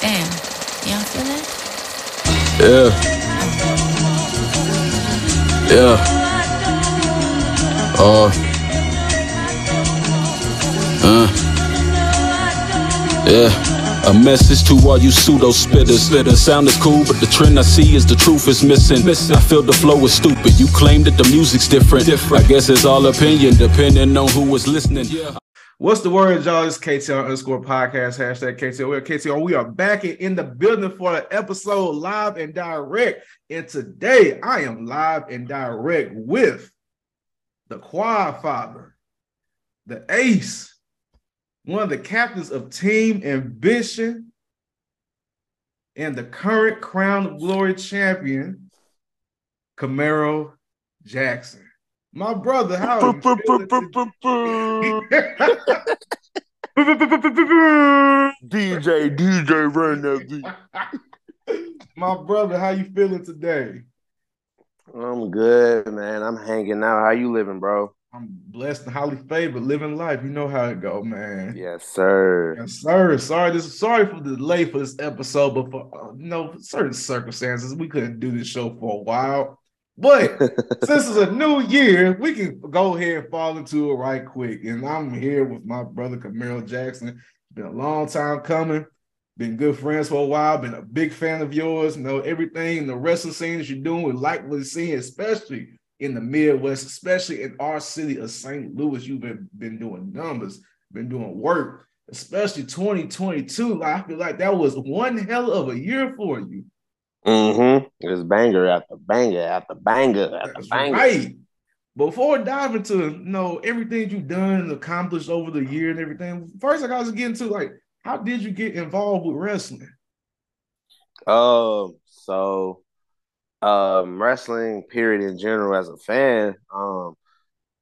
Damn, you don't feel that? Yeah. Yeah. Uh. Uh. Yeah. A message to all you pseudo spitters. The sound is cool, but the trend I see is the truth is missing. I feel the flow is stupid. You claim that the music's different. I guess it's all opinion, depending on who was listening. What's the word, y'all? It's KTR underscore podcast, hashtag KTL. We're KTR. We are back in the building for an episode live and direct. And today I am live and direct with the quad father, the ace, one of the captains of Team Ambition, and the current Crown of Glory champion, Camaro Jackson. My brother, how are you DJ, DJ, run that beat. My brother, how you feeling today? I'm good, man. I'm hanging out. How you living, bro? I'm blessed and highly favored, living life. You know how it go, man. Yes, sir. Yes, sir. Sorry, this sorry for the delay for this episode, but for uh, you know certain circumstances, we couldn't do this show for a while. But since it's a new year, we can go ahead and fall into it right quick. And I'm here with my brother Camaro Jackson. It's been a long time coming. Been good friends for a while. Been a big fan of yours. Know everything in the wrestling scene that you're doing. We like what you're seeing, especially in the Midwest, especially in our city of St. Louis. You've been been doing numbers, been doing work, especially 2022. I feel like that was one hell of a year for you. Mm-hmm. It's banger after banger after banger after That's banger. right. Before diving into you know everything you've done and accomplished over the year and everything, first I got to get into like how did you get involved with wrestling? Um, so um wrestling period in general as a fan, um,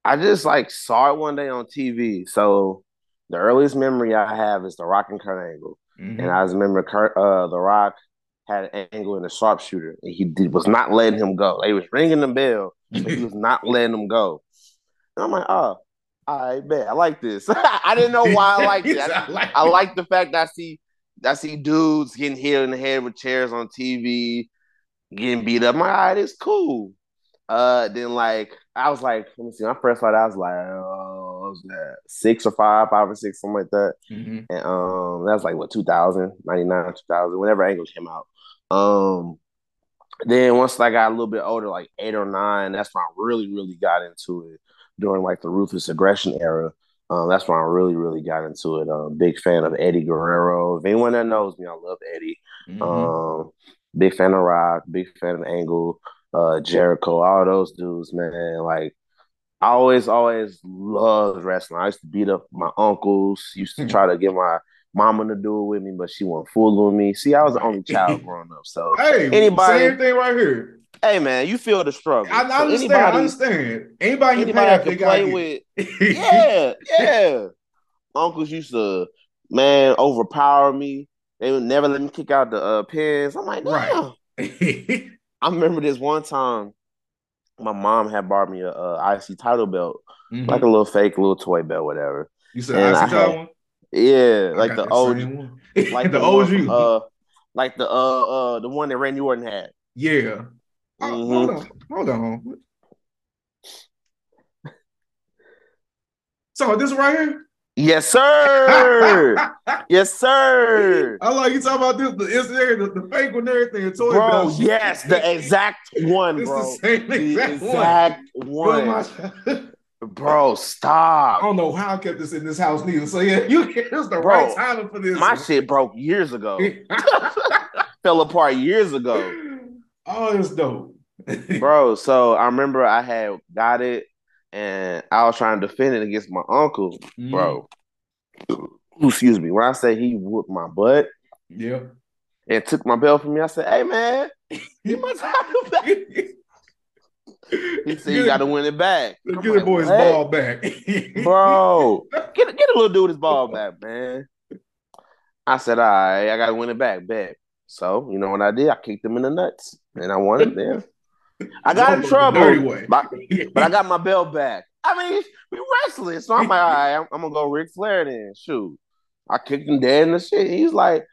I just like saw it one day on TV. So the earliest memory I have is the Rock and Kurt Angle. Mhm. And I just remember Kurt, uh, The Rock had an angle in the sharpshooter, and he did, was not letting him go. They was ringing the bell, but he was not letting him go. And I'm like, oh, I bet I like this. I didn't know why I liked it. I, I like I like the fact that I see I see dudes getting hit in the head with chairs on TV, getting beat up. All right, it's cool. Uh, then like I was like, let me see. My first fight, I was like, oh, was that six or five, five or six, something like that. Mhm. And um, that was like what 2000, 99, 2000, whenever Angle came out. Um, then once I got a little bit older, like eight or nine, that's when I really, really got into it during like the ruthless aggression era. Um, that's when I really, really got into it. Um, big fan of Eddie Guerrero. If anyone that knows me, I love Eddie. Mhm. Um, big fan of Rock, big fan of Angle, uh, Jericho, all those dudes, man. Like, I always, always loved wrestling. I used to beat up my uncles. Used to try to get my mama to do it with me, but she wasn't fooling me. See, I was the only child growing up, so Hey, Anybody- same thing right here. hey, man, you feel the struggle. I, I So understand. I anybody, understand. Anybody anybody I could play with, yeah, yeah. Uncles used to, man, overpower me. They would never let me kick out the uh, pins. I'm like, Right. right. I remember this one time, my mom had bought me a, a IC title belt, Mhm. like a little fake little toy belt, whatever. you said and I I see had- that one. Yeah, I like the old, one. like the one OG. uh, like the uh uh the one that Randy Orton had. yeah. Oh, Mhm. hold on. Hold on. So this right here. Yes, sir. yes, sir. I like you talking about this. The there, the, the fake one, and everything. The toy Bro, yes, the exact one, It's bro. the same The exact, exact one. one. Bro, stop. I don't know how I kept this in this house neither. So yeah, you it was the Bro, right timing for this. My shit broke years ago. Fell apart years ago. oh, it's dope. Bro, so I remember I had got it and I was trying to defend it against my uncle, Mm-hmm. bro. Excuse me. When I say he whooped my butt Yeah. and took my belt from me, I said, Hey man, you must have it back. He said you gotta win it back. Get the boy's ball back. Bro, get get a little dude his ball back, man. I said, all right, I gotta win it back, bet. So, you know what I did? I kicked him in the nuts and I won it there. I got in trouble, but, but I got my belt back. I mean, we wrestling, so I'm like, all right, I'm, I'm gonna go Ric Flair then. Shoot, I kicked him dead in the shit. He's like,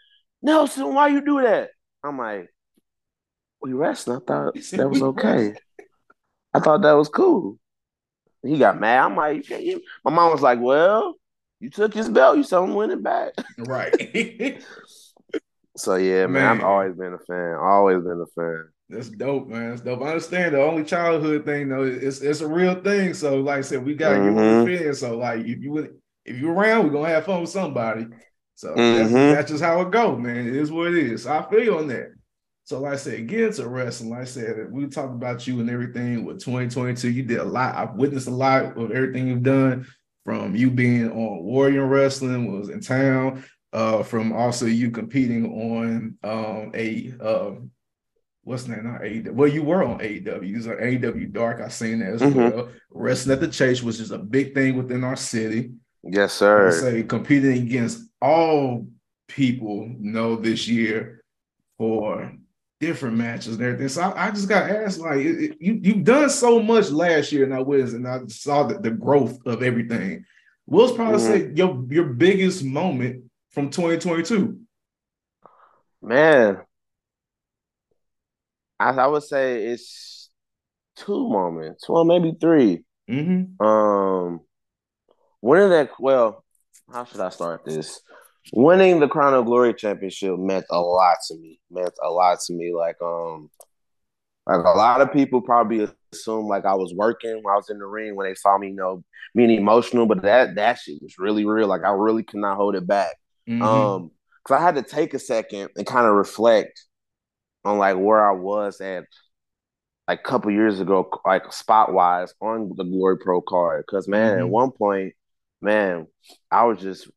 Nelson, why you do that? I'm like, we resting. I thought that was okay. I thought that was cool. He got mad. I'm like. My mom was like, well, you took his belt. You saw him win it back. Right. so yeah, man, man, I've always been a fan. Always been a fan. That's dope, man. That's dope. I understand the only childhood thing though. It's it's a real thing. So like I said, we gotta mm-hmm. get with So like if you would if you're around, we're gonna have fun with somebody. So mm-hmm. that's, that's, just how it go, man. It is what it is. I feel you on that. So, like I said, get into wrestling. Like I said, we talked about you and everything with 2022. You did a lot. I've witnessed a lot of everything you've done from you being on Warrior Wrestling, was in town, uh, from also you competing on um, a uh, what's that? Not AEW. Well, you were on AEW. You on AEW Dark. I seen that as mm-hmm. well. Wrestling at the Chase was just a big thing within our city. Yes, sir. say competing against all people know this year for different matches and everything. So I, I just got asked, like, it, it, you you've done so much last year, and I was, and I saw the, the growth of everything. Will's probably mm-hmm. say your your biggest moment from 2022. Man, I, I would say it's two moments, well, maybe 3 mm-hmm. Um, winning that, well, how should I start this? Winning the Crown of Glory championship meant a lot to me. Meant a lot to me. Like um, like a lot of people probably assume like I was working when I was in the ring when they saw me, you know, being emotional, but that that shit was really real. Like I really could not hold it back. Mm-hmm. Um, because I had to take a second and kind of reflect on like where I was at like a couple years ago, like spot wise on the Glory Pro card. Cause man, mm-hmm. at one point, man, I was just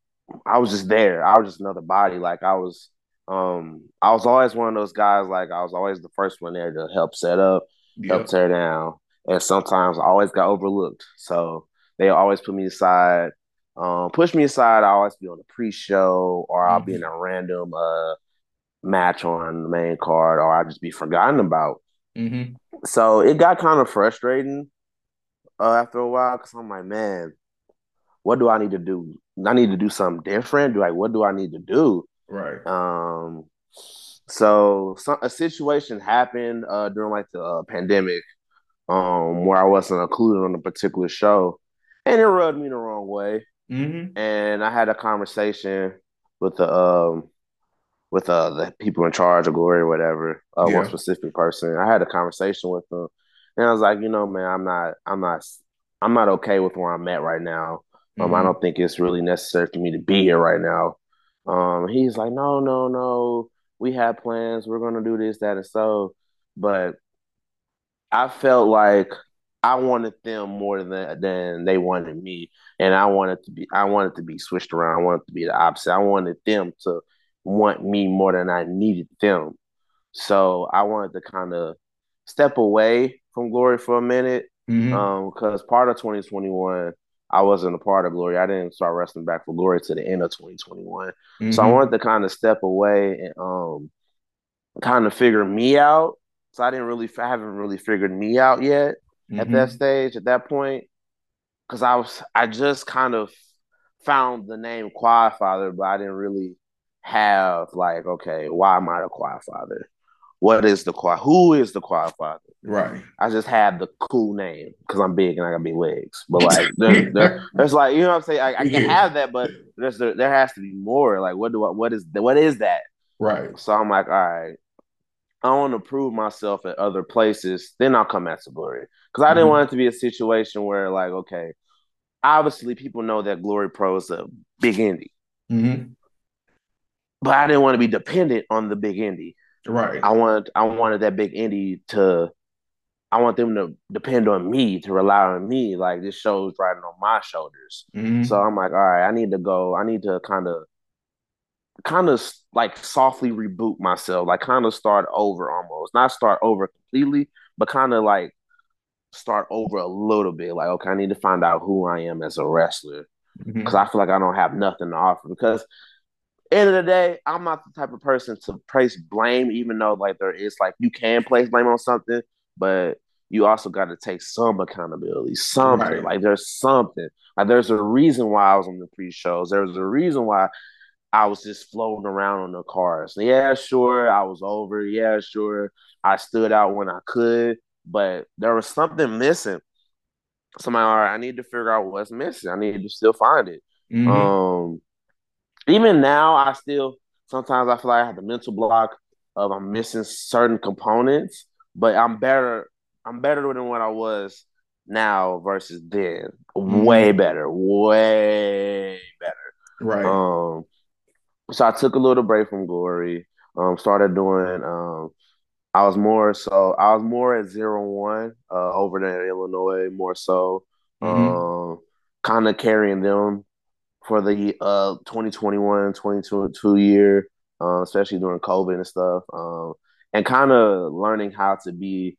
I was just there. I was just another body. Like I was, um, I was always one of those guys. Like I was always the first one there to help set up, yep. help tear down, and sometimes I always got overlooked. So they always put me aside, um, push me aside. I always be on the pre-show, or I'll mm-hmm. be in a random uh match on the main card, or I'll just be forgotten about. Mm-hmm. So it got kind of frustrating uh, after a while because I'm like, man, what do I need to do? I need to do something different. Do like what do I need to do? Right. Um. So some, a situation happened uh, during like the uh, pandemic, um, where I wasn't included on a particular show, and it rubbed me the wrong way. Mm-hmm. And I had a conversation with the um with uh the people in charge of Glory or whatever, uh, yeah. one specific person. I had a conversation with them, and I was like, you know, man, I'm not, I'm not, I'm not okay with where I'm at right now. Um, mm-hmm. I don't think it's really necessary for me to be here right now. Um, he's like, no, no, no, we have plans. We're gonna do this, that, and so. But I felt like I wanted them more than than they wanted me, and I wanted to be. I wanted to be switched around. I wanted to be the opposite. I wanted them to want me more than I needed them. So I wanted to kind of step away from glory for a minute, because mm-hmm. um, part of 2021 I wasn't a part of Glory. I didn't start wrestling back for Glory to the end of 2021. Mm-hmm. So I mm-hmm. wanted to kind of step away and um kind of figure me out. So I didn't really I haven't really figured me out yet mm-hmm. at that stage, at that point. Cause I was I just kind of found the name Quad Father, but I didn't really have like, okay, why am I the Quad Father? what is the quad? Who is the quad father? Right. I just have the cool name because I'm big and I got big legs. But like, there, there, there's like, you know what I'm saying? I, I can have that, but there's there, there has to be more. Like, what do I? What is what is that? Right. So I'm like, all right. I want to prove myself at other places. Then I'll come at Glory because I didn't mm-hmm. want it to be a situation where like, okay, obviously people know that Glory Pro is a big indie. Mm-hmm. But I didn't want to be dependent on the big indie. Right. I wanted I wanted that big indie to I want them to depend on me, to rely on me. Like this show's riding on my shoulders. Mm-hmm. So I'm like, all right, I need to go, I need to kind of kind of like softly reboot myself, like kind of start over almost. Not start over completely, but kind of like start over a little bit. Like, okay, I need to find out who I am as a wrestler. Because mm-hmm. I feel like I don't have nothing to offer. Because end of the day, I'm not the type of person to place blame, even though like there is like you can place blame on something, but you also got to take some accountability, something right. like there's something like there's a reason why I was on the pre-shows. There's a reason why I I was just floating around on the cars. Yeah, sure, I was over. Yeah, sure, I stood out when I could, but there was something missing. So I'm like, all right, I need to figure out what's missing. I need to still find it. Mm-hmm. Um, even now, I still sometimes I feel like I have the mental block of I'm missing certain components, but I'm better. I'm better than what I was now versus then. Mm-hmm. Way better. Way better. Right. Um. So I took a little break from Glory. Um. Started doing. Um. I was more so. I was more at zero one. Uh. Over there in Illinois, more so. Mm-hmm. Um. Kind of carrying them for the uh 2021 2022 year uh, especially during covid and stuff um, and kind of learning how to be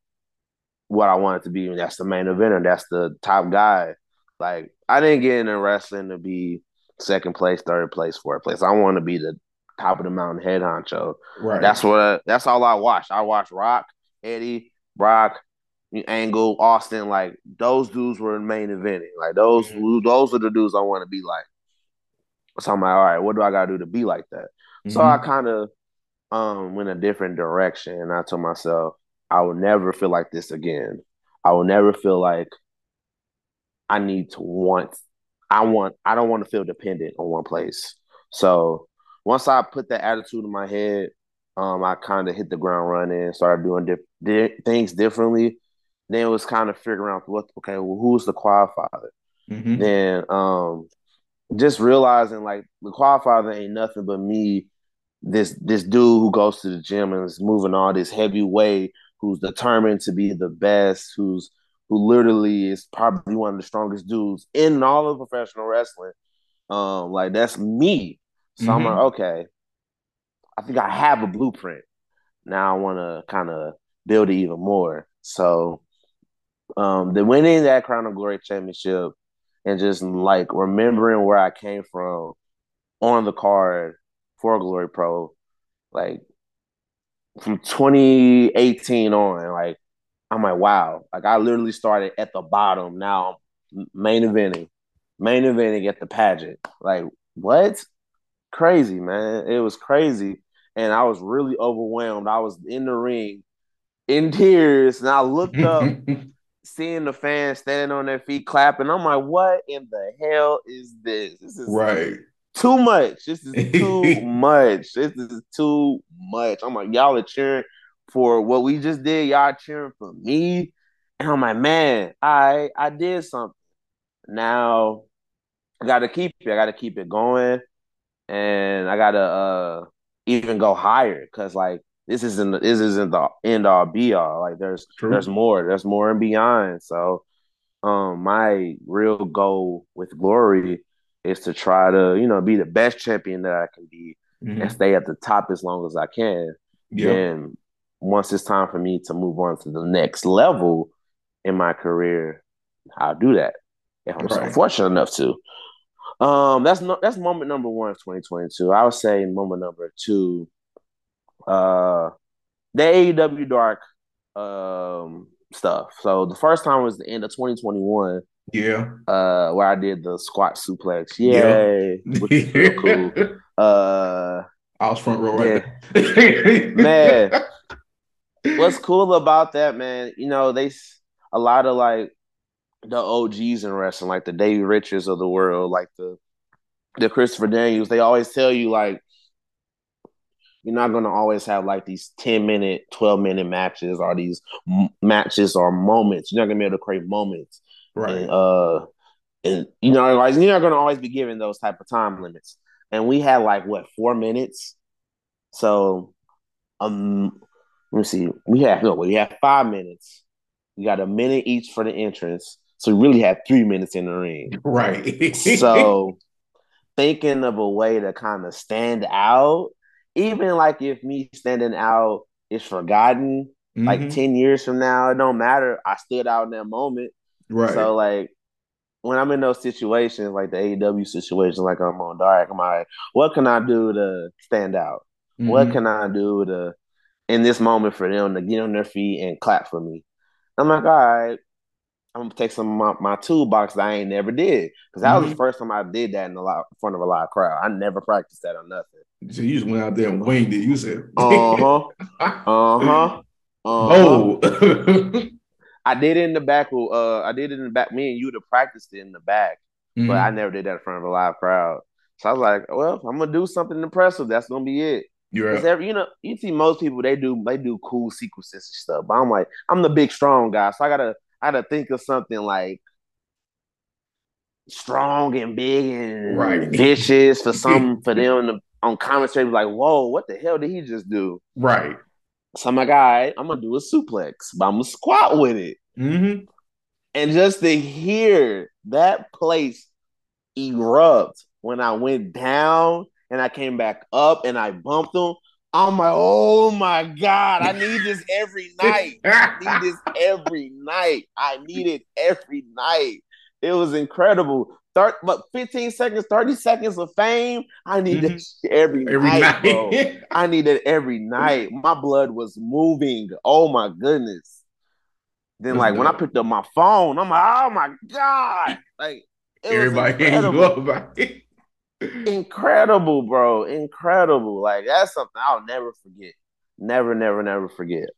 what i wanted to be and that's the main eventer that's the top guy like i didn't get into wrestling to be second place third place fourth place i want to be the top of the mountain head honcho right that's what that's all i watched i watched rock eddie brock Angle, Austin, like those dudes were in main eventing. Like those, mm-hmm. those are the dudes I want to be like. So I'm like, all right, what do I gotta do to be like that? Mm-hmm. So I kind of um went a different direction and I told myself, I will never feel like this again. I will never feel like I need to want I want I don't want to feel dependent on one place. So once I put that attitude in my head, um, I kind of hit the ground running, started doing di- di- things differently. Then it was kind of figuring out what okay, well, who's the Quad Father? Mm-hmm. Then um, just realizing like the Quad Father ain't nothing but me, this this dude who goes to the gym and is moving all this heavy weight, who's determined to be the best, who's who literally is probably one of the strongest dudes in all of professional wrestling. Um, like that's me. So mm-hmm. I'm like, okay, I think I have a blueprint. Now I want to kind of build it even more. So, um, the winning that Crown of Glory championship and just like remembering where I came from on the card for Glory Pro, like from 2018 on, like I'm like, wow, like I literally started at the bottom. Now main eventing, main eventing at the pageant. Like what? Crazy, man. It was crazy. And I was really overwhelmed. I was in the ring in tears and I looked up seeing the fans standing on their feet clapping. I'm like, what in the hell is this? This is right. Too much. This is too much. This is too much. I'm like, y'all are cheering for what we just did. Y'all cheering for me. And I'm like, man, I I did something. Now I gotta keep it. I gotta keep it going. And I gotta uh even go higher because like this isn't this isn't the end all be all. Like there's True. there's more. There's more and beyond. So um my real goal with glory is to try to, you know, be the best champion that I can be mm-hmm. and stay at the top as long as I can. And once it's time for me to move on to the next level in my career, I'll do that. If I'm right. so fortunate enough to. Um, that's no, that's moment number one of 2022. I would say moment number two uh the AEW Dark um stuff. So the first time was the end of 2021. Yeah. Uh where I did the squat suplex. Yay. Yeah. Which is real cool. Uh I was front row right yeah. man. What's cool about that, man? You know, they a lot of like the OGs in wrestling, like the Davey Richards of the world, like the the Christopher Daniels, they always tell you like you're not going to always have like these 10 minute, 12 minute matches or these m- matches or moments. You're not going to be able to create moments. Right. And, uh, and you know, like, you're not going to always be given those type of time limits. And we had like what four minutes. So, um, let me see. We have no, we have five minutes. We got a minute each for the entrance. So we really had three minutes in the ring. Right. so thinking of a way to kind of stand out even like if me standing out is forgotten, mm-hmm. like 10 years from now, it don't matter. I stood out in that moment. Right. So like when I'm in those situations, like the AEW situation, like I'm on dark, I'm like, what can I do to stand out? Mm-hmm. What can I do to in this moment for them to get on their feet and clap for me? I'm like, all right, I'm gonna take some of my, my toolbox that I ain't never did because that mm-hmm. was the mm-hmm. first time I did that in a lot in front of a live crowd. I never practiced that on nothing. So you just went out there and winged it. You said, uh huh, uh huh, oh. I did it in the back. Uh, I did it in the back. Me and you to practice it in the back, mm-hmm. but I never did that in front of a live crowd. So I was like, well, I'm gonna do something impressive. That's gonna be it. You're every, you know, you see most people they do they do cool sequences and stuff, but I'm like, I'm the big strong guy, so I gotta I gotta think of something like strong and big and right. vicious for some for them to, on commentary like, whoa, what the hell did he just do? Right. So I'm like, all right, I'm gonna do a suplex, but I'm gonna squat with it. Mm-hmm. And just to hear that place erupt when I went down and I came back up and I bumped them, I'm like, oh my God, I need this every night. I need this every night. I need it every night. It was incredible. Thir- but 15 seconds, 30 seconds of fame. I need mm-hmm. every, every night, night. bro. I need it every night. My blood was moving. Oh my goodness. Then, That's like, dope. when I picked up my phone, I'm like, oh my God. Like, everybody up incredible, bro. Incredible. Like that's something I'll never forget. Never, never, never forget.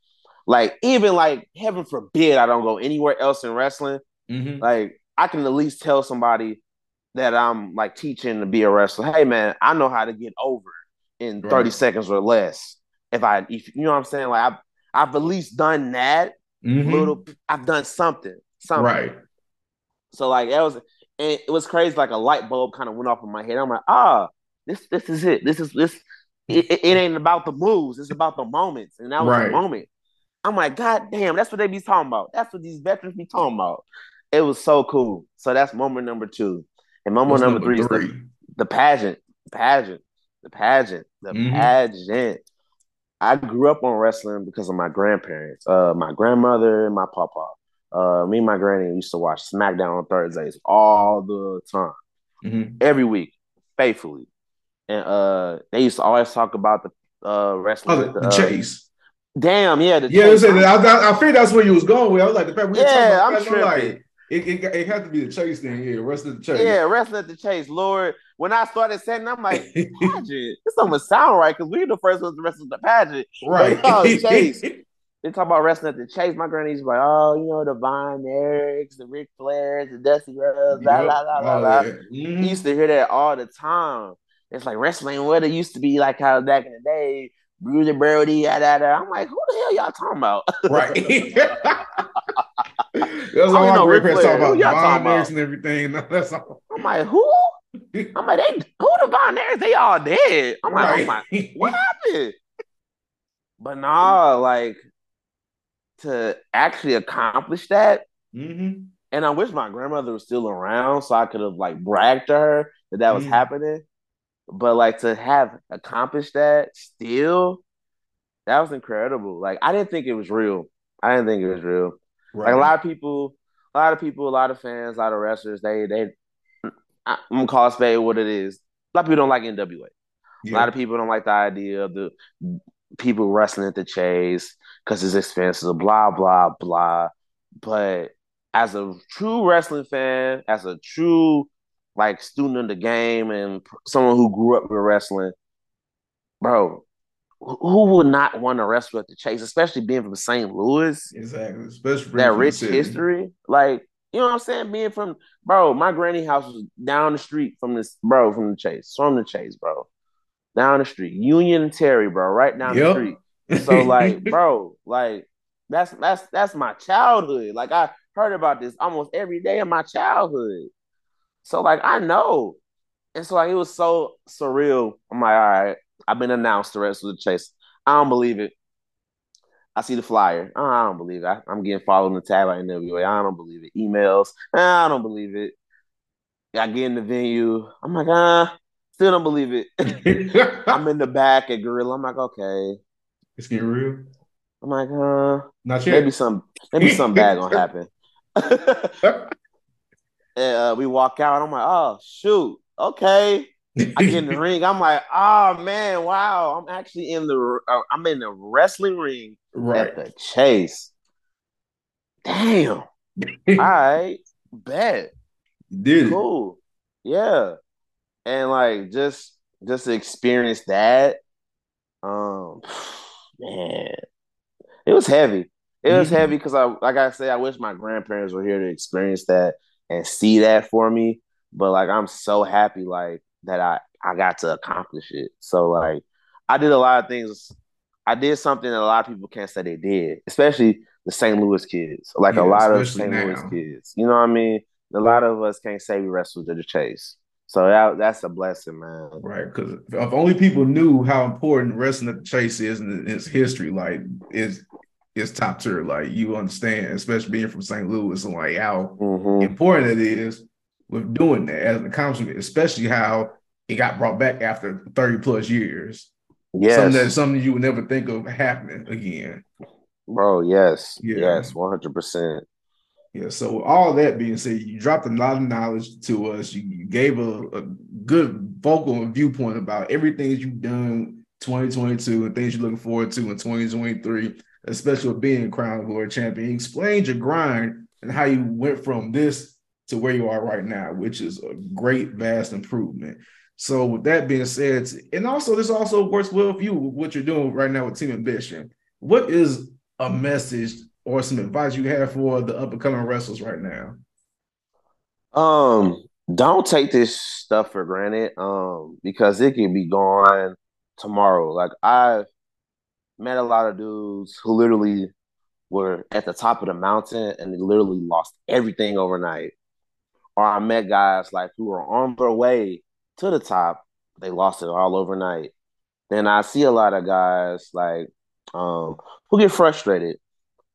Like even like heaven forbid I don't go anywhere else in wrestling. Mm-hmm. Like I can at least tell somebody that I'm like teaching to be a wrestler. Hey man, I know how to get over in right. 30 seconds or less. If I, if you know what I'm saying, like I've I've at least done that. Mm-hmm. Little, I've done something, something. Right. So like that was and it was crazy. Like a light bulb kind of went off in my head. I'm like, ah, this this is it. This is this. It, it ain't about the moves. It's about the moments, and that was right. the moment. I'm like, God damn, that's what they be talking about. That's what these veterans be talking about. It was so cool. So that's moment number two, and moment number, number, three, three? is the, the pageant, pageant, the pageant, the mm-hmm. pageant. I grew up on wrestling because of my grandparents, uh, my grandmother and my papa. Uh, me and my granny used to watch SmackDown on Thursdays all the time, mm-hmm. every week, faithfully. And uh, they used to always talk about the uh wrestling. Oh, the, the uh, chase. Damn, yeah, yeah. Chase. I, I, I figured that's where you was going with. I was like, the fact we yeah, I'm tripping. Like, it, it, it had to be the chase thing. Yeah, wrestling the chase. Yeah, wrestling at the chase. Lord, when I started saying, I'm like, pageant. this doesn't sound right because we the first ones to wrestle the pageant. Right. Oh, chase they talk about wrestling at the chase. My granny's like, oh, you know, the Von Erichs, the Ric Flairs, the Dusty Rhodes, blah, blah, blah, blah, blah. Mm-hmm. used to hear that all the time. It's like wrestling what it used to be like how back in the day, Bruiser Brody, yada, yada. I'm like, who the hell y'all talking about? Right. That's all my grandparents talk about. Von Erichs and everything. That's all. I'm like, who? I'm like, they who the Von Erichs? They all dead. I'm like, right. oh my, what happened? But nah, like to actually accomplish that. Mm-hmm. And I wish my grandmother was still around so I could have like bragged to her that that was mm-hmm. happening. But like to have accomplished that still, that was incredible. Like I didn't think it was real. I didn't think it was real. Right. Like a lot of people, a lot of people, a lot of fans, a lot of wrestlers, they they I'm gonna call spade what it is. A lot of people don't like NWA. Yeah. A lot of people don't like the idea of the people wrestling at the chase because it's expensive, blah, blah, blah. But as a true wrestling fan, as a true like student of the game and someone who grew up with wrestling, bro, who would not want to wrestle at the chase, especially being from St. Louis? Exactly, especially that rich history. Like, you know what I'm saying? Being from, bro, my granny house was down the street from this, bro, from the chase, from the chase, bro down the street. Union and Terry, bro, right down yep. the street. So like, bro, like that's that's that's my childhood. Like I heard about this almost every day of my childhood. So like I know. And so like it was so surreal. I'm like, all right, I've been announced the rest of the chase. I don't believe it. I see the flyer. Oh, I don't believe it. I, am getting followed in the tab by NWA. I don't believe it. Emails. I don't believe it. I get in the venue. I'm like, ah, Still don't believe it. I'm in the back at Gorilla. I'm like, okay. It's getting real. I'm like, huh? Not yet. Maybe some maybe some bad gonna happen. and uh, we walk out. I'm like, oh shoot, okay. I get in the ring. I'm like, oh man, wow. I'm actually in the uh, I'm in the wrestling ring right. at the chase. Damn. all right, bet. Dude. Cool. Yeah. And like just just to experience that, um man, it was heavy. It was heavy because I like I say I wish my grandparents were here to experience that and see that for me. But like I'm so happy like that I I got to accomplish it. So like I did a lot of things. I did something that a lot of people can't say they did, especially the St. Louis kids. Like Yeah, a lot of St. Louis kids. You know what I mean? A lot of us can't say we wrestled to the chase. So that that's a blessing, man. Right, because if only people knew how important wrestling at the chase is in its history, like it's it's top tier. Like you understand, especially being from St. Louis, and like how hmm important it is with doing that as an accomplishment, especially how it got brought back after 30 plus years. Yes. Something that something you would never think of happening again. Bro, yes. Yeah. Yes, 100%. Yeah, so with all that being said, you dropped a lot of knowledge to us. You, you gave a, a good vocal viewpoint about everything that you've done 2022 and things you're looking forward to in 2023, especially with being Crown Glory champion. You explained your grind and how you went from this to where you are right now, which is a great, vast improvement. So with that being said, and also this also works well for you with what you're doing right now with Team Ambition. What is a message or some advice you have for the up and coming wrestlers right now? Um, don't take this stuff for granted. Um, because it can be gone tomorrow. Like I've met a lot of dudes who literally were at the top of the mountain and they literally lost everything overnight. Or I met guys like who were on their way to the top, they lost it all overnight. Then I see a lot of guys like um who get frustrated.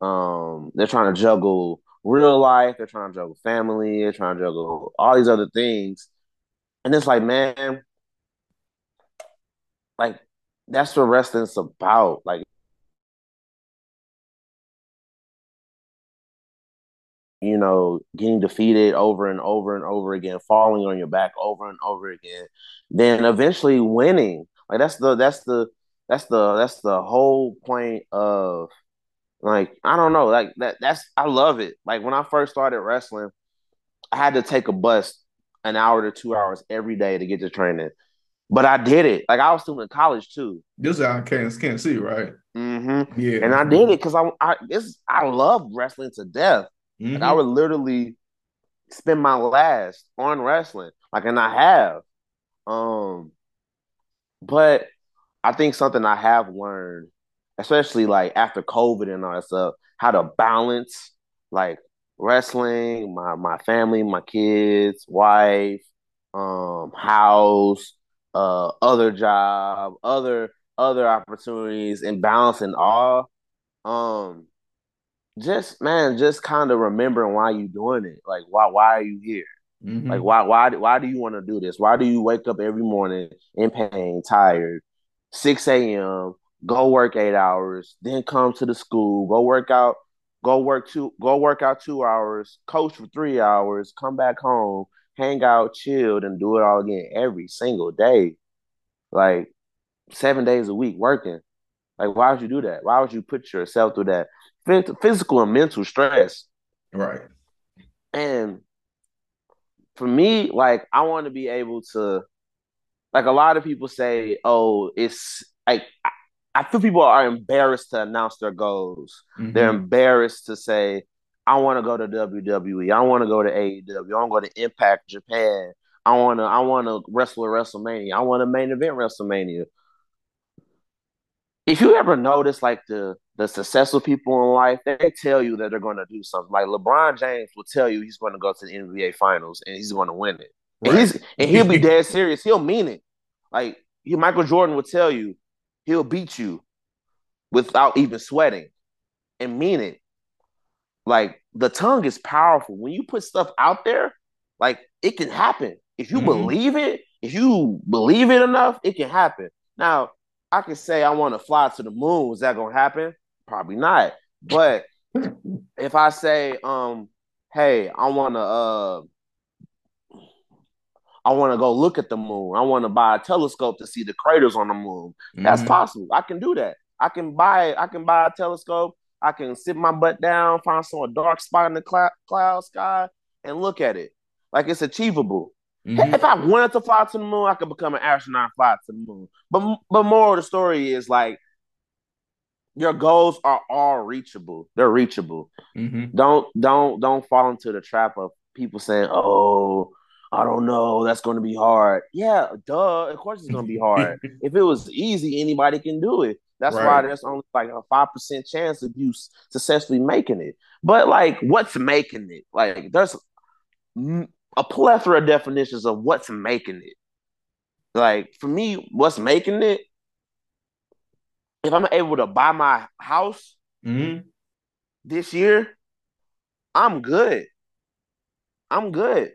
Um, they're trying to juggle real life, they're trying to juggle family, they're trying to juggle all these other things. And it's like, man, like that's what wrestling's about. Like you know, getting defeated over and over and over again, falling on your back over and over again, then eventually winning. Like that's the that's the that's the that's the whole point of like I don't know, like that that's I love it. Like when I first started wrestling, I had to take a bus an hour to two hours every day to get to training. But I did it. Like I was still in college too. This I can't can't see, right? Mm-hmm. Yeah. And I did it because I I this I love wrestling to death. Mhm. Like I would literally spend my last on wrestling, like, and I have. Um, but I think something I have learned, especially like after COVID and all that stuff, how to balance like wrestling, my my family, my kids, wife, um, house, uh, other job, other other opportunities, and balancing all. Um, just man, just kind of remembering why you doing it. Like why why are you here? Mhm. Like why why why do you want to do this? Why do you wake up every morning in pain, tired, 6 a.m., go work eight hours, then come to the school, go work out, go work two, go work out two hours, coach for three hours, come back home, hang out, chilled, and do it all again every single day. Like seven days a week working. Like why would you do that? Why would you put yourself through that physical and mental stress? right. And for me, like I want to be able to, like a lot of people say, oh, it's like I, I feel people are embarrassed to announce their goals. They're Mhm. embarrassed to say, I want to go to WWE. I want to go to AEW. I want to go to Impact Japan. I want to I want to wrestle at WrestleMania. I want to main event WrestleMania. If you ever notice like the the successful people in life, they tell you that they're going to do something. Like LeBron James will tell you he's going to go to the NBA Finals and he's going to win it. And he's and he'll be dead serious. He'll mean it. Like he, Michael Jordan will tell you he'll beat you without even sweating and mean it. Like the tongue is powerful. When you put stuff out there, like it can happen. If you Mhm. believe it, if you believe it enough, it can happen. Now, I can say I want to fly to the moon. Is that gonna happen? Probably not. But if I say, um, hey, I wanna uh I wanna go look at the moon. I wanna buy a telescope to see the craters on the moon. That's Mhm. possible. I can do that. I can buy I can buy a telescope. I can sit my butt down, find some dark spot in the cloud, cloud sky, and look at it. Like it's achievable. Mm-hmm. If I wanted to fly to the moon, I could become an astronaut, and fly to the moon. But but more of the story is like your goals are all reachable. They're reachable. Mm-hmm. Don't don't don't fall into the trap of people saying, "Oh, I don't know, that's going to be hard." Yeah, duh. Of course, it's going to be hard. if it was easy, anybody can do it. That's right. why there's only like a five percent chance of you successfully making it. But like, what's making it? Like, there's a plethora of definitions of what's making it. Like for me, what's making it? If I'm able to buy my house mm-hmm. this year, I'm good. I'm good.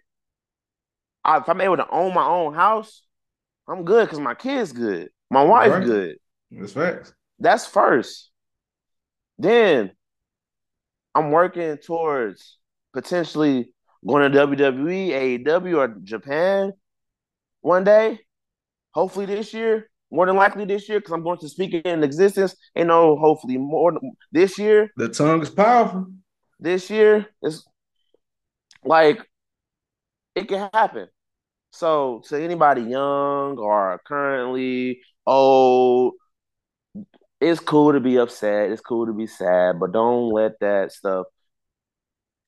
I, if I'm able to own my own house, I'm good because my kid's good. My wife's right. good. That's facts. That's first. Then I'm working towards potentially going to WWE, AEW, or Japan one day. Hopefully this year. More than likely this year, because I'm going to speak it in existence. And know, hopefully more this year. The tongue is powerful. This year is like it can happen. So to anybody young or currently old, it's cool to be upset. It's cool to be sad, but don't let that stuff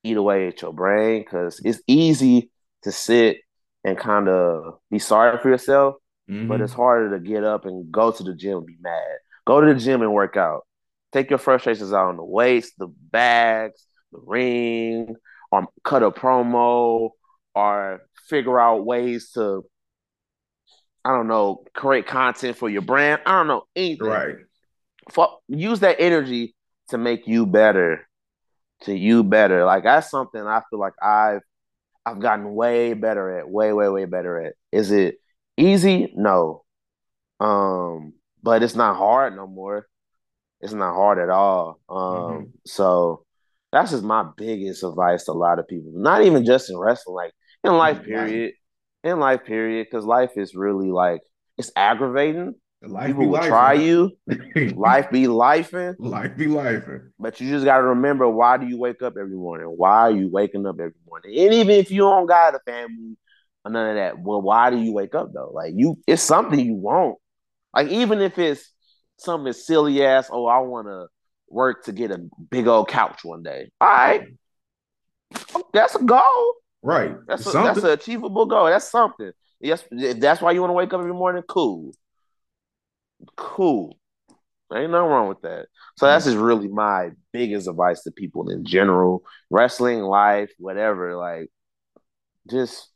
eat away at your brain because it's easy to sit and kind of be sorry for yourself, mm-hmm. but it's harder to get up and go to the gym and be mad. Go to the gym and work out. Take your frustrations out on the weights, the bags, the ring, or cut a promo, or figure out ways to, I don't know, create content for your brand. I don't know anything. Right. For, use that energy to make you better to you better. Like that's something I feel like I've I've gotten way better at, way, way, way better at. Is it easy? No. Um, but it's not hard no more. It's not hard at all. Um, mm-hmm. so that's just my biggest advice to a lot of people. Not even just in wrestling, like in life, period. In life, period, because life is really like it's aggravating Life People will try you. life be lifing. Life be lifing. But you just gotta remember why do you wake up every morning? Why are you waking up every morning? And even if you don't got a family none of that, well, why do you wake up though? Like you, it's something you want. Like even if it's something silly as, oh, I want to work to get a big old couch one day. All right, oh, that's a goal. Right. That's a, that's an achievable goal. That's something. Yes, if that's why you want to wake up every morning, cool cool. Ain't nothing wrong with that. So that's hmm. just really my biggest advice to people in general, wrestling, life, whatever. Like, just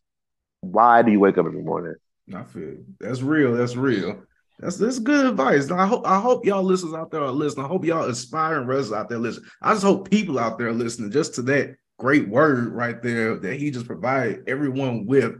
why do you wake up every morning? I feel that's real. That's real. That's that's good advice. I hope I hope y'all listeners out there are listening. I hope y'all aspiring wrestlers out there listen. I just hope people out there listening just to that great word right there that he just provided everyone with.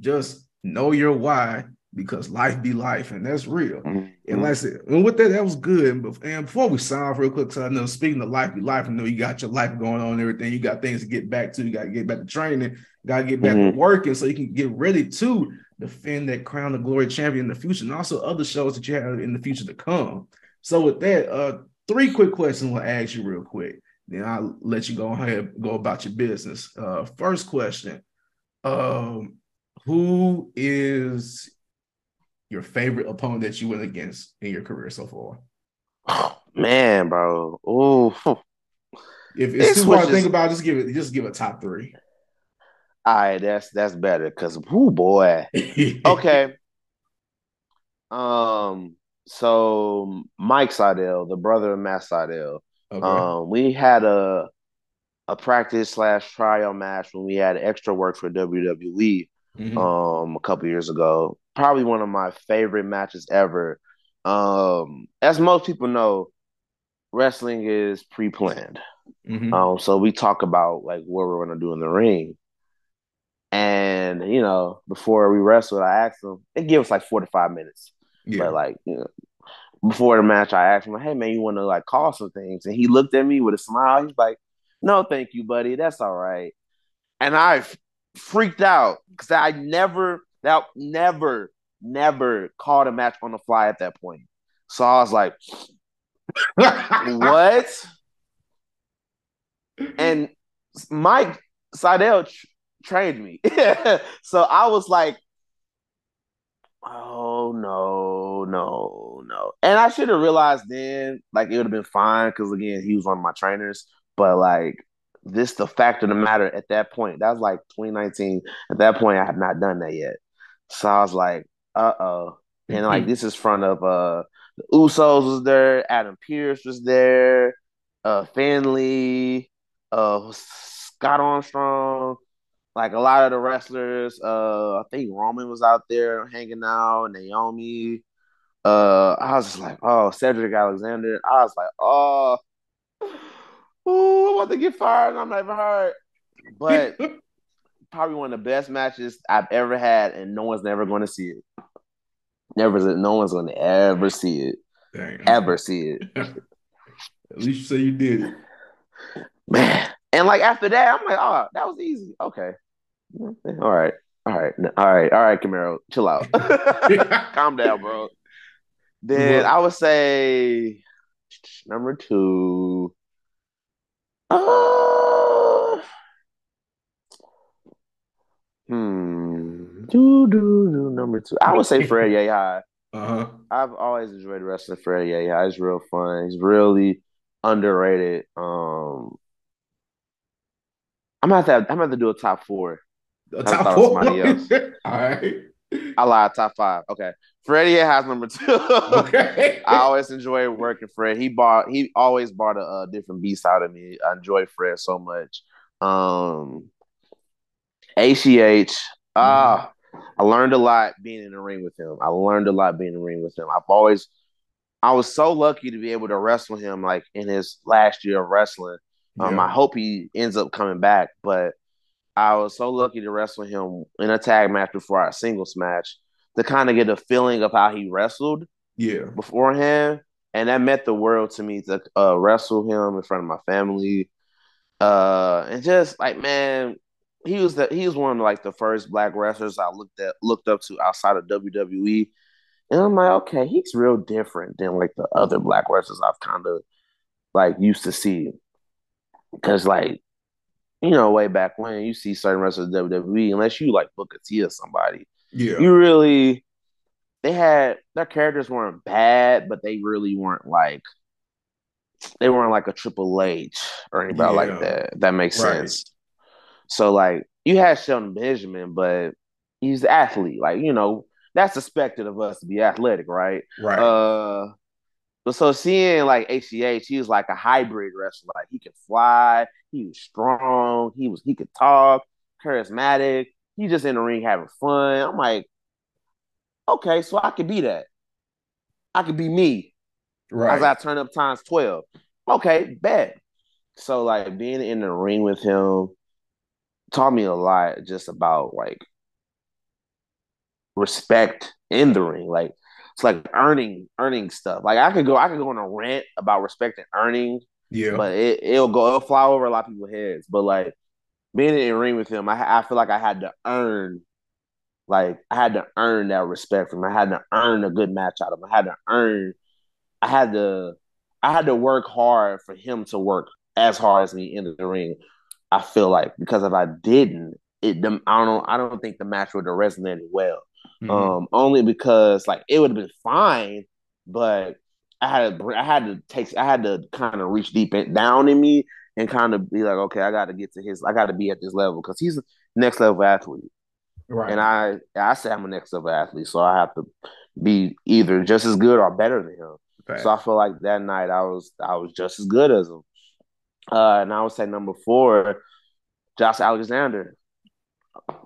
Just know your why because life be life, and that's real. Mm-hmm. And like I said, and with that, that was good. And before we sign off real quick, so I know speaking of life be life, I know you got your life going on and everything. You got things to get back to. You got to get back to training. Got to get back mm-hmm. to working so you can get ready to defend that crown of glory champion in the future, and also other shows that you have in the future to come. So with that, uh, three quick questions we'll ask you real quick. Then I'll let you go ahead and go about your business. Uh, first question. Um, who is your favorite opponent that you went against in your career so far? Oh, man, bro. Oh, If it's too hard to think about, just give it. Just give a top three. All right, that's that's better because whoo boy. okay. Um. So Mike Sydal, the brother of Matt Sydal, okay. um, we had a a practice slash trial match when we had extra work for WWE mm-hmm. um a couple years ago. Probably one of my favorite matches ever. Um, as most people know, wrestling is pre-planned. Mm-hmm. Um, so we talk about like what we're gonna do in the ring. And you know, before we wrestled, I asked him, They give us like four to five minutes. Yeah. But like, you know, before the match, I asked him, Hey man, you wanna like call some things? And he looked at me with a smile. He's like, No, thank you, buddy. That's all right. And I freaked out because I never, that never, never called a match on the fly at that point. So I was like, what? and Mike Sydal tr- trained me, so I was like, "Oh no, no, no!" And I should have realized then, like it would have been fine because again, he was one of my trainers. But like this, the fact of the matter at that point, that was like 2019. At that point, I had not done that yet, so I was like, "Uh oh." And like this is front of uh the Usos was there, Adam Pearce was there, uh Finlay, uh Scott Armstrong, like a lot of the wrestlers. Uh I think Roman was out there hanging out, Naomi. Uh I was just like, oh, Cedric Alexander. I was like, oh, oh, I'm about to get fired and I'm not even hurt. But probably one of the best matches I've ever had, and no one's never going to see it. Never, no one's going to ever see it. Dang. Ever see it, At least you say you did it. man. And like after that, I'm like, oh, that was easy. Okay, all right, all right, all right, all right, Camaro, chill out, calm down, bro. Then I would say number two. Uh, hmm. Do, do, do, number two. I would say Fred Yehi. Uh-huh. I've always enjoyed wrestling Fred Yehi. He's real fun. He's really underrated. Um, I'm gonna have to. I'm gonna have to do a top four. I top thought it was four. All right. I lied. Top five. Okay. Freddie has number two. Okay. I always enjoy working Fred. He bought. He always bought a, a different beast out of me. I enjoy Fred so much. Um, ACH. Ah, I learned a lot being in the ring with him. I learned a lot being in the ring with him. I've always. I was so lucky to be able to wrestle him like in his last year of wrestling. Um, Yeah. I hope he ends up coming back, but I was so lucky to wrestle him in a tag match before our singles match to kind of get a feeling of how he wrestled Yeah. beforehand, and that meant the world to me to uh, wrestle him in front of my family, uh, and just like man, he was the he was one of like the first black wrestlers I looked at looked up to outside of WWE, and I'm like, okay, he's real different than like the other black wrestlers I've kind of like used to see, because like you know way back when you see certain wrestlers in WWE, unless you like Booker T or somebody Yeah. you really they had their characters weren't bad, but they really weren't like they weren't like a Triple H or anybody Yeah. like that. That makes Right. sense. So like you had Shelton Benjamin, but he's the athlete. Like, you know, that's expected of us to be athletic, right? right. Uh but so seeing like ACH, he was like a hybrid wrestler. Like he could fly, he was strong, he was he could talk, charismatic. He just in the ring having fun. I'm like, okay, so I could be that. I could be me right. as I turn up times 12. Okay, bet. So like being in the ring with him taught me a lot just about like respect in the ring. Like it's like earning earning stuff. Like I could go I could go on a rant about respect and earning, yeah. but it, it'll go it'll fly over a lot of people's heads. But like being in the ring with him, I I feel like I had to earn like I had to earn that respect from him. I had to earn a good match out of him. I had to earn I had to I had to work hard for him to work as hard as me in the ring. I feel like because if I didn't, it I don't know, I don't think the match would have resonated well. Mhm. Um, only because like it would have been fine, but I had to I had to take I had to kind of reach deep in, down in me and kind of be like, okay, I got to get to his I got to be at this level because he's a next level athlete, right. and I I say I'm a next level athlete, so I have to be either just as good or better than him. Fact. So I feel like that night I was I was just as good as him. Uh, and I would say number four, Josh Alexander.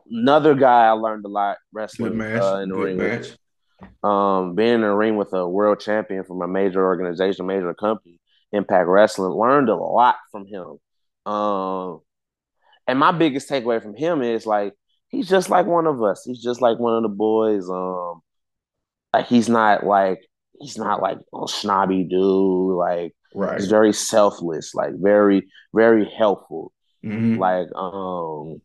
Another guy I learned a lot wrestling uh, in the good ring. with. match. Um, being in the ring with a world champion from a major organization, major company, Impact Wrestling, learned a lot from him. Um, and my biggest takeaway from him is like he's just like one of us. He's just like one of the boys. Um, like he's not like he's not like a snobby dude. Like Right. he's very selfless. Like very very helpful. Mhm. Like um,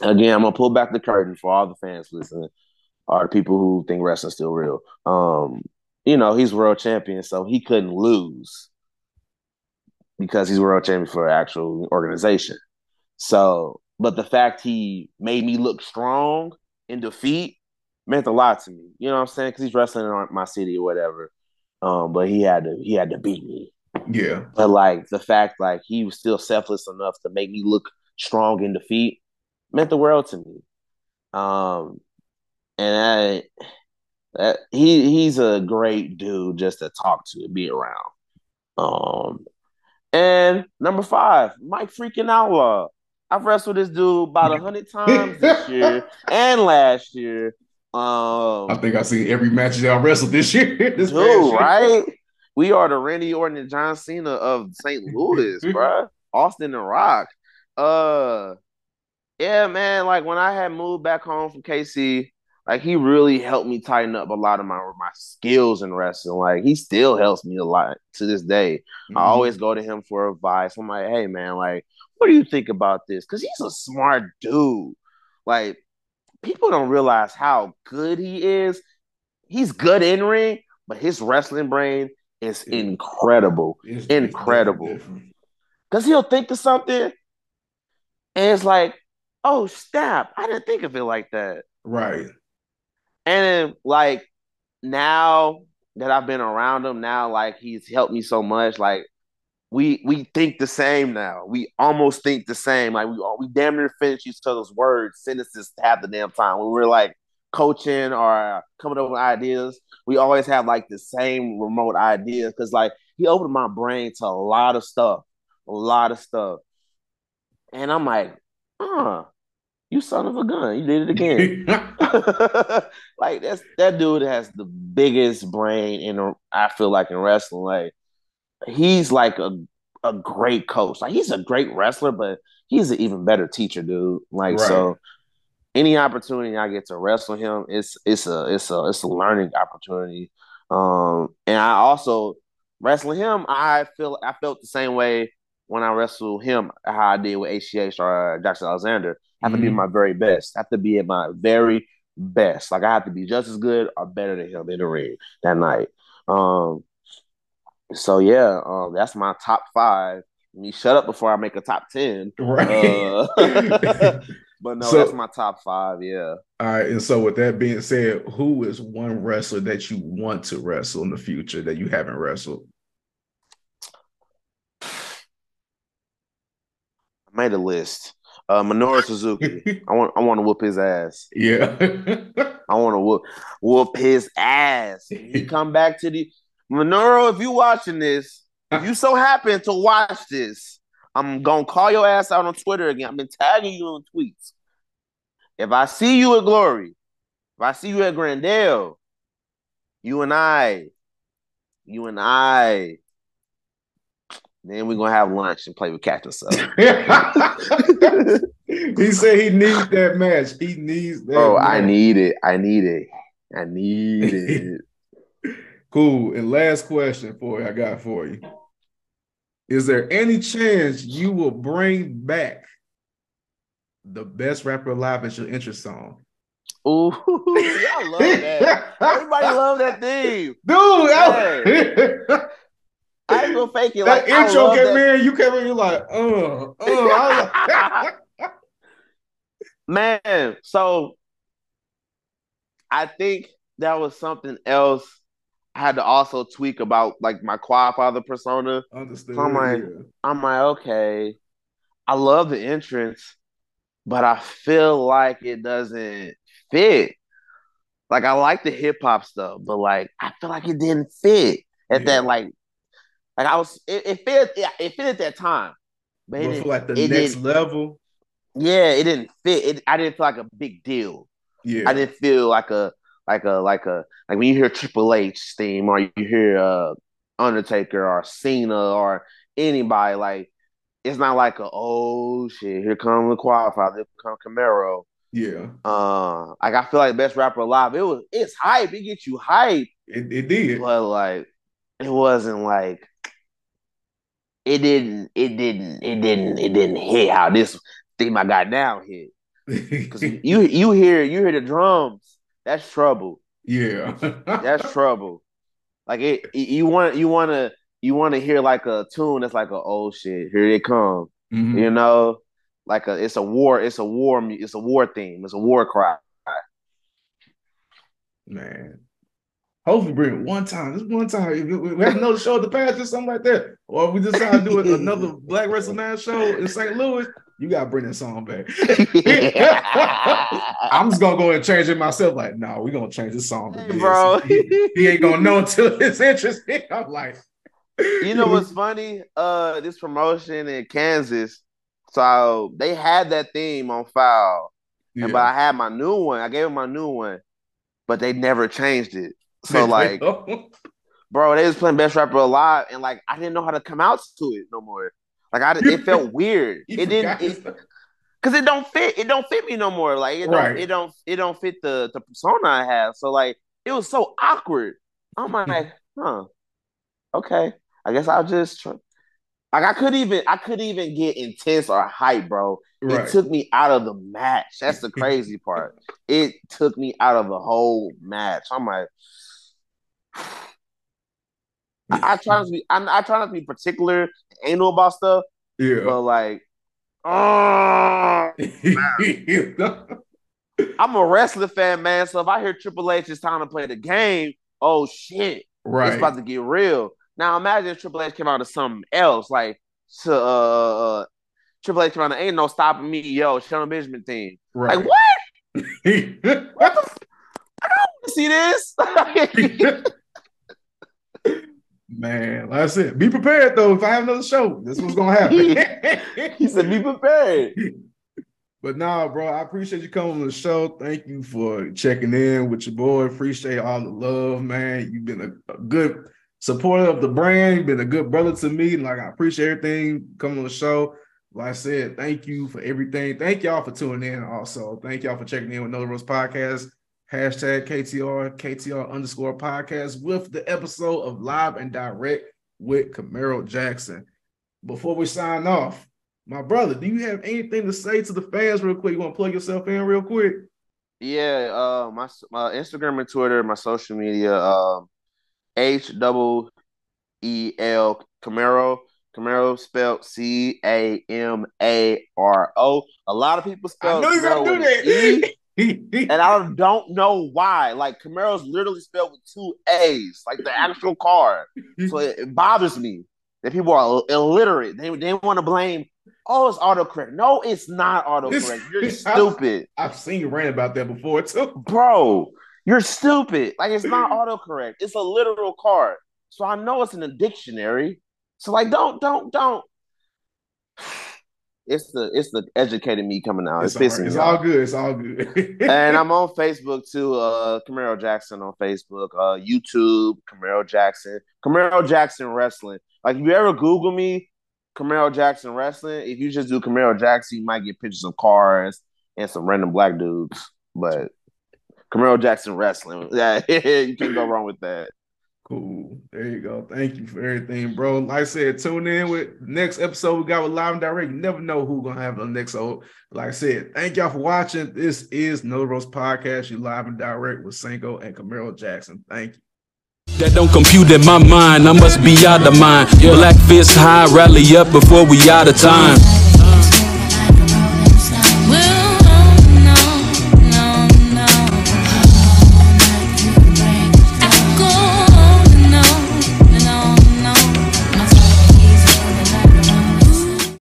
again, I'm gonna pull back the curtain for all the fans listening, or the people who think wrestling's still real. Um, you know, he's world champion, so he couldn't lose. Because he's world champion for an actual organization. So, but the fact he made me look strong in defeat meant a lot to me. You know what I'm saying? Because he's wrestling in my city or whatever. Um, but he had to he had to beat me. Yeah. But like the fact like he was still selfless enough to make me look strong in defeat meant the world to me. Um, and I, that, he he's a great dude just to talk to and be around. Um, and number five, Mike freaking Outlaw. I've wrestled this dude about a hundred times this year and last year. Um, I think I see every match that I wrestled this year. this dude, year. right? We are the Randy Orton and John Cena of St. Louis, bro. Austin and Rock. Uh, yeah, man. Like when I had moved back home from KC, like he really helped me tighten up a lot of my my skills in wrestling. Like he still helps me a lot to this day. Mm-hmm. I always go to him for advice. I'm like, hey man, like, what do you think about this? Because he's a smart dude. Like people don't realize how good he is. He's good in ring, but his wrestling brain is incredible. It's, incredible. Because he'll think of something and it's like, oh, snap. I didn't think of it like that. Right. And like now that I've been around him, now like he's helped me so much. Like we we think the same now. We almost think the same. Like we we damn near finish each other's words, sentences half the damn time. When we're like coaching or coming up with ideas, we always have like the same remote ideas because like he opened my brain to a lot of stuff, a lot of stuff, and I'm like, huh, you son of a gun, you did it again. like that's that dude has the biggest brain in I feel like in wrestling. Like he's like a a great coach. Like he's a great wrestler, but he's an even better teacher, dude. Like right. so any opportunity I get to wrestle him, it's it's a it's a it's a learning opportunity. Um, and I also wrestling him, I feel I felt the same way when I wrestled him, how I did with ACH or Jackson Alexander. I have mm-hmm. to be mm-hmm. my very best. I have to be at my very best. Like I have to be just as good or better than him in the ring that night. Um, so yeah, um, that's my top five. Me shut up before I make a top ten. Right. Uh, But no, so, that's my top five. Yeah. All right. And so, with that being said, who is one wrestler that you want to wrestle in the future that you haven't wrestled? Made a list. Uh, Minoru Suzuki. I want. I want to whoop his ass. Yeah. I want to whoop whoop his ass. He come back to the Minoru. If you watching this, if you so happen to watch this, I'm gonna call your ass out on Twitter again. I've been tagging you on tweets. If I see you at Glory, if I see you at Grandel, you and I, you and I, then we're gonna have lunch and play with catch us up. he said he needs that match. He needs that. Oh, I need it. I need it. I need it. cool. And last question for you, I got for you. Is there any chance you will bring back the best rapper alive as your interest song? Ooh, I love that. Everybody love that theme. Dude. I ain't gonna fake it. That like, intro came in, you came in, you're like, uh, uh. Man, so I think that was something else I had to also tweak about like my Quad Father persona. Understood. So I'm like, yeah. I'm like, okay, I love the entrance, but I feel like it doesn't fit. Like I like the hip hop stuff, but like I feel like it didn't fit at yeah. that like like I was it, it fit it, it fit at that time. But it for like the next level. Yeah, it didn't fit. It I didn't feel like a big deal. Yeah. I didn't feel like a like a like a like when you hear Triple H theme or you hear uh Undertaker or Cena or anybody like it's not like a oh shit here come the Quad Father here come Camaro yeah uh like I feel like best rapper alive it was it's hype it gets you hype it, it did but like it wasn't like it didn't it didn't it didn't it didn't hit how this theme I got now hit because you you hear you hear the drums that's trouble. Yeah, that's trouble. Like it, you want you want to you want to hear like a tune that's like a oh shit, here they come. Mhm. You know, like a it's a war, it's a war, it's a war theme, it's a war cry. Man. Hopefully bring it one time. Just one time. We have another show at the past or something like that. Or if we decide to do another Black Wrestling Man show in St. Louis, you gotta bring that song back. I'm just gonna go and change it myself. Like, no, we're gonna change this song Hey, bro. He, he ain't gonna know until it's interesting. I'm like, you know what's funny? Uh, this promotion in Kansas, so they had that theme on file, Yeah. and but I had my new one. I gave them my new one, but they never changed it. So like, bro, they was playing Best Rapper Alive, and like I didn't know how to come out to it no more. Like I, it felt weird. It didn't. It, Cause it don't fit. It don't fit me no more. Like it don't. Right. It don't. It don't fit the the persona I have. So like it was so awkward. I'm like, huh? Okay. I guess I'll just try. Like I couldn't even. I couldn't even get intense or hype, bro. right. It took me out of the match. That's the crazy part. It took me out of the whole match. I'm like. I, I try not to be. I, I try not to be particular, anal about stuff, Yeah, but like, oh, I'm a wrestling fan, man. So if I hear Triple H is time to play the game, oh shit, right? it's about to get real. Now imagine if Triple H came out of something else, like to uh, uh Triple H came out of ain't no stopping me, yo, Shelton Benjamin thing. right. Like what? What the? F- I don't want to see this? Man, like I said, be prepared though. If I have another show, this was gonna happen. he said, "Be prepared." But nah, bro, I appreciate you coming on the show. Thank you for checking in with your boy. Appreciate all the love, man. You've been a, a good supporter of the brand. You've been a good brother to me. Like I appreciate everything coming on the show. Like I said, thank you for everything. Thank y'all for tuning in. Also, thank y'all for checking in with Another Rose Podcast. Hashtag KTR KTR underscore podcast with the episode of Live and Direct with Camaro Jackson. Before we sign off, my brother, do you have anything to say to the fans real quick? You want to plug yourself in real quick? Yeah, uh, my my Instagram and Twitter, my social media, um, H double E L Camaro. Camaro spelled C A M A R O. A lot of people spell I knew you were Camaro gonna do an E, that. and I don't know why. Like Camaro's literally spelled with two A's, like the actual car. So it, it bothers me that people are illiterate. They they want to blame. Oh, it's autocorrect. No, it's not autocorrect. You're stupid I've seen you rant about that before too. bro, you're stupid. Like it's not autocorrect. It's a literal card. So I know it's in the dictionary. So like, don't, don't, don't. It's the it's the educated me coming out. It's, It's, all, it's all good. It's all good. And I'm on Facebook too. Uh, Camaro Jackson on Facebook. Uh, YouTube Camaro Jackson. Camaro Jackson Wrestling. Like if you ever Google me, Camaro Jackson Wrestling. If you just do Camaro Jackson, you might get pictures of cars and some random black dudes. But Camaro Jackson Wrestling. Yeah, you can't go wrong with that. Cool. There you go. Thank you for everything, bro. Like I said, tune in with next episode we got with Live and Direct. You never know who gonna have the next episode. Like I said, thank y'all for watching. This is No Roast Podcast. You live and direct with Sanko and Camaro Jackson. Thank you. That don't compute in my mind. I must be out of mind. Black fist high, rally up before we out of time.